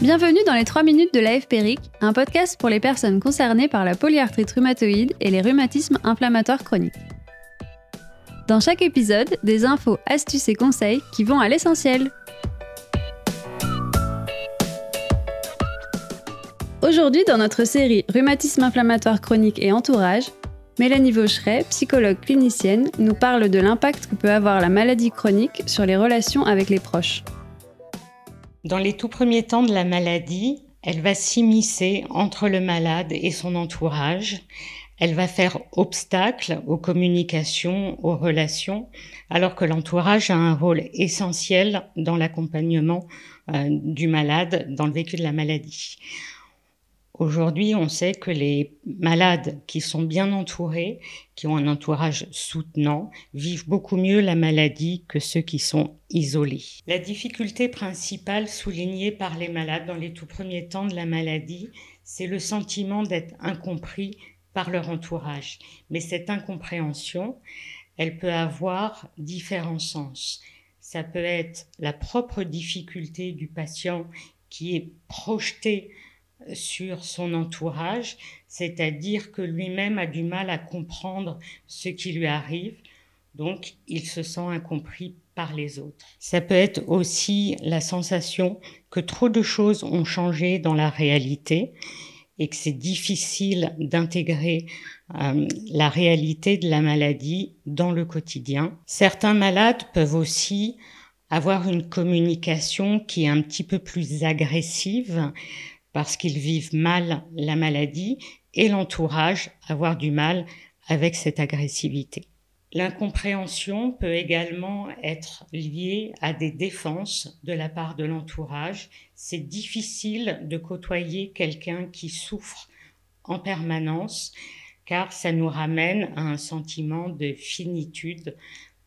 Bienvenue dans les 3 minutes de l'AFPRIC, un podcast pour les personnes concernées par la polyarthrite rhumatoïde et les rhumatismes inflammatoires chroniques. Dans chaque épisode, des infos, astuces et conseils qui vont à l'essentiel. Aujourd'hui, dans notre série Rhumatisme inflammatoire chronique et entourage, Mélanie Vaucheret, psychologue clinicienne, nous parle de l'impact que peut avoir la maladie chronique sur les relations avec les proches. Dans les tout premiers temps de la maladie, elle va s'immiscer entre le malade et son entourage. Elle va faire obstacle aux communications, aux relations, alors que l'entourage a un rôle essentiel dans l'accompagnement euh, du malade dans le vécu de la maladie. Aujourd'hui, on sait que les malades qui sont bien entourés, qui ont un entourage soutenant, vivent beaucoup mieux la maladie que ceux qui sont isolés. La difficulté principale soulignée par les malades dans les tout premiers temps de la maladie, c'est le sentiment d'être incompris par leur entourage. Mais cette incompréhension, elle peut avoir différents sens. Ça peut être la propre difficulté du patient qui est projeté sur son entourage, c'est-à-dire que lui-même a du mal à comprendre ce qui lui arrive, donc il se sent incompris par les autres. Ça peut être aussi la sensation que trop de choses ont changé dans la réalité et que c'est difficile d'intégrer euh, la réalité de la maladie dans le quotidien. Certains malades peuvent aussi avoir une communication qui est un petit peu plus agressive, parce qu'ils vivent mal la maladie et l'entourage avoir du mal avec cette agressivité. L'incompréhension peut également être liée à des défenses de la part de l'entourage. C'est difficile de côtoyer quelqu'un qui souffre en permanence car ça nous ramène à un sentiment de finitude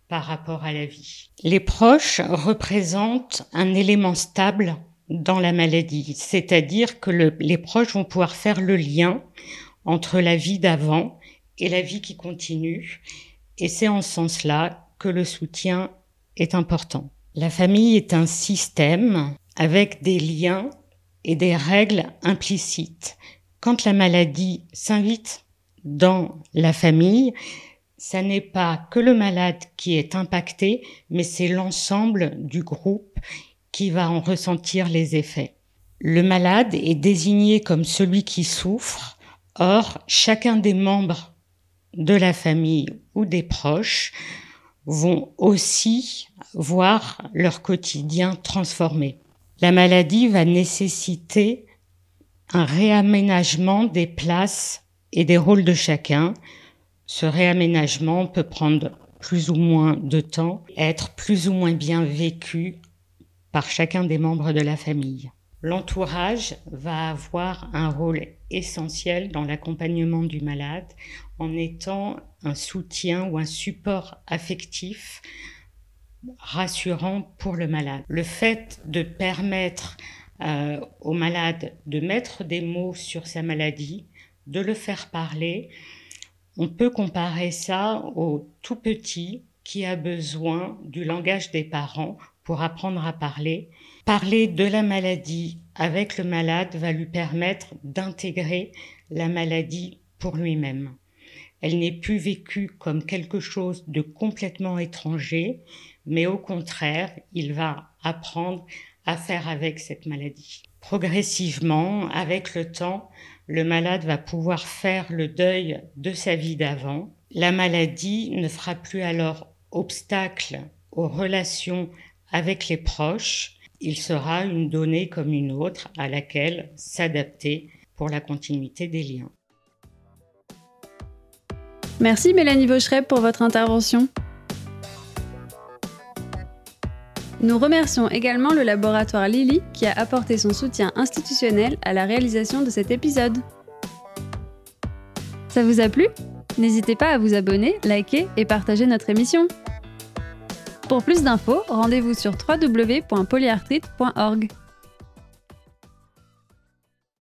par rapport à la vie. Les proches représentent un élément stable dans la maladie, c'est-à-dire que les proches vont pouvoir faire le lien entre la vie d'avant et la vie qui continue, et c'est en ce sens-là que le soutien est important. La famille est un système avec des liens et des règles implicites. Quand la maladie s'invite dans la famille, ça n'est pas que le malade qui est impacté, mais c'est l'ensemble du groupe qui va en ressentir les effets. Le malade est désigné comme celui qui souffre, or chacun des membres de la famille ou des proches vont aussi voir leur quotidien transformé. La maladie va nécessiter un réaménagement des places et des rôles de chacun. Ce réaménagement peut prendre plus ou moins de temps, être plus ou moins bien vécu par chacun des membres de la famille. L'entourage va avoir un rôle essentiel dans l'accompagnement du malade en étant un soutien ou un support affectif rassurant pour le malade. Le fait de permettre euh, au malade de mettre des mots sur sa maladie, de le faire parler, on peut comparer ça au tout petit qui a besoin du langage des parents pour apprendre à parler. Parler de la maladie avec le malade va lui permettre d'intégrer la maladie pour lui-même. Elle n'est plus vécue comme quelque chose de complètement étranger, mais au contraire, il va apprendre à faire avec cette maladie. Progressivement, avec le temps, le malade va pouvoir faire le deuil de sa vie d'avant. La maladie ne fera plus alors obstacle aux relations avec les proches, il sera une donnée comme une autre à laquelle s'adapter pour la continuité des liens. Merci Mélanie Vaucheret pour votre intervention. Nous remercions également le laboratoire Lily qui a apporté son soutien institutionnel à la réalisation de cet épisode. Ça vous a plu? N'hésitez pas à vous abonner, liker et partager notre émission. Pour plus d'infos, rendez-vous sur www.polyarthrite.org.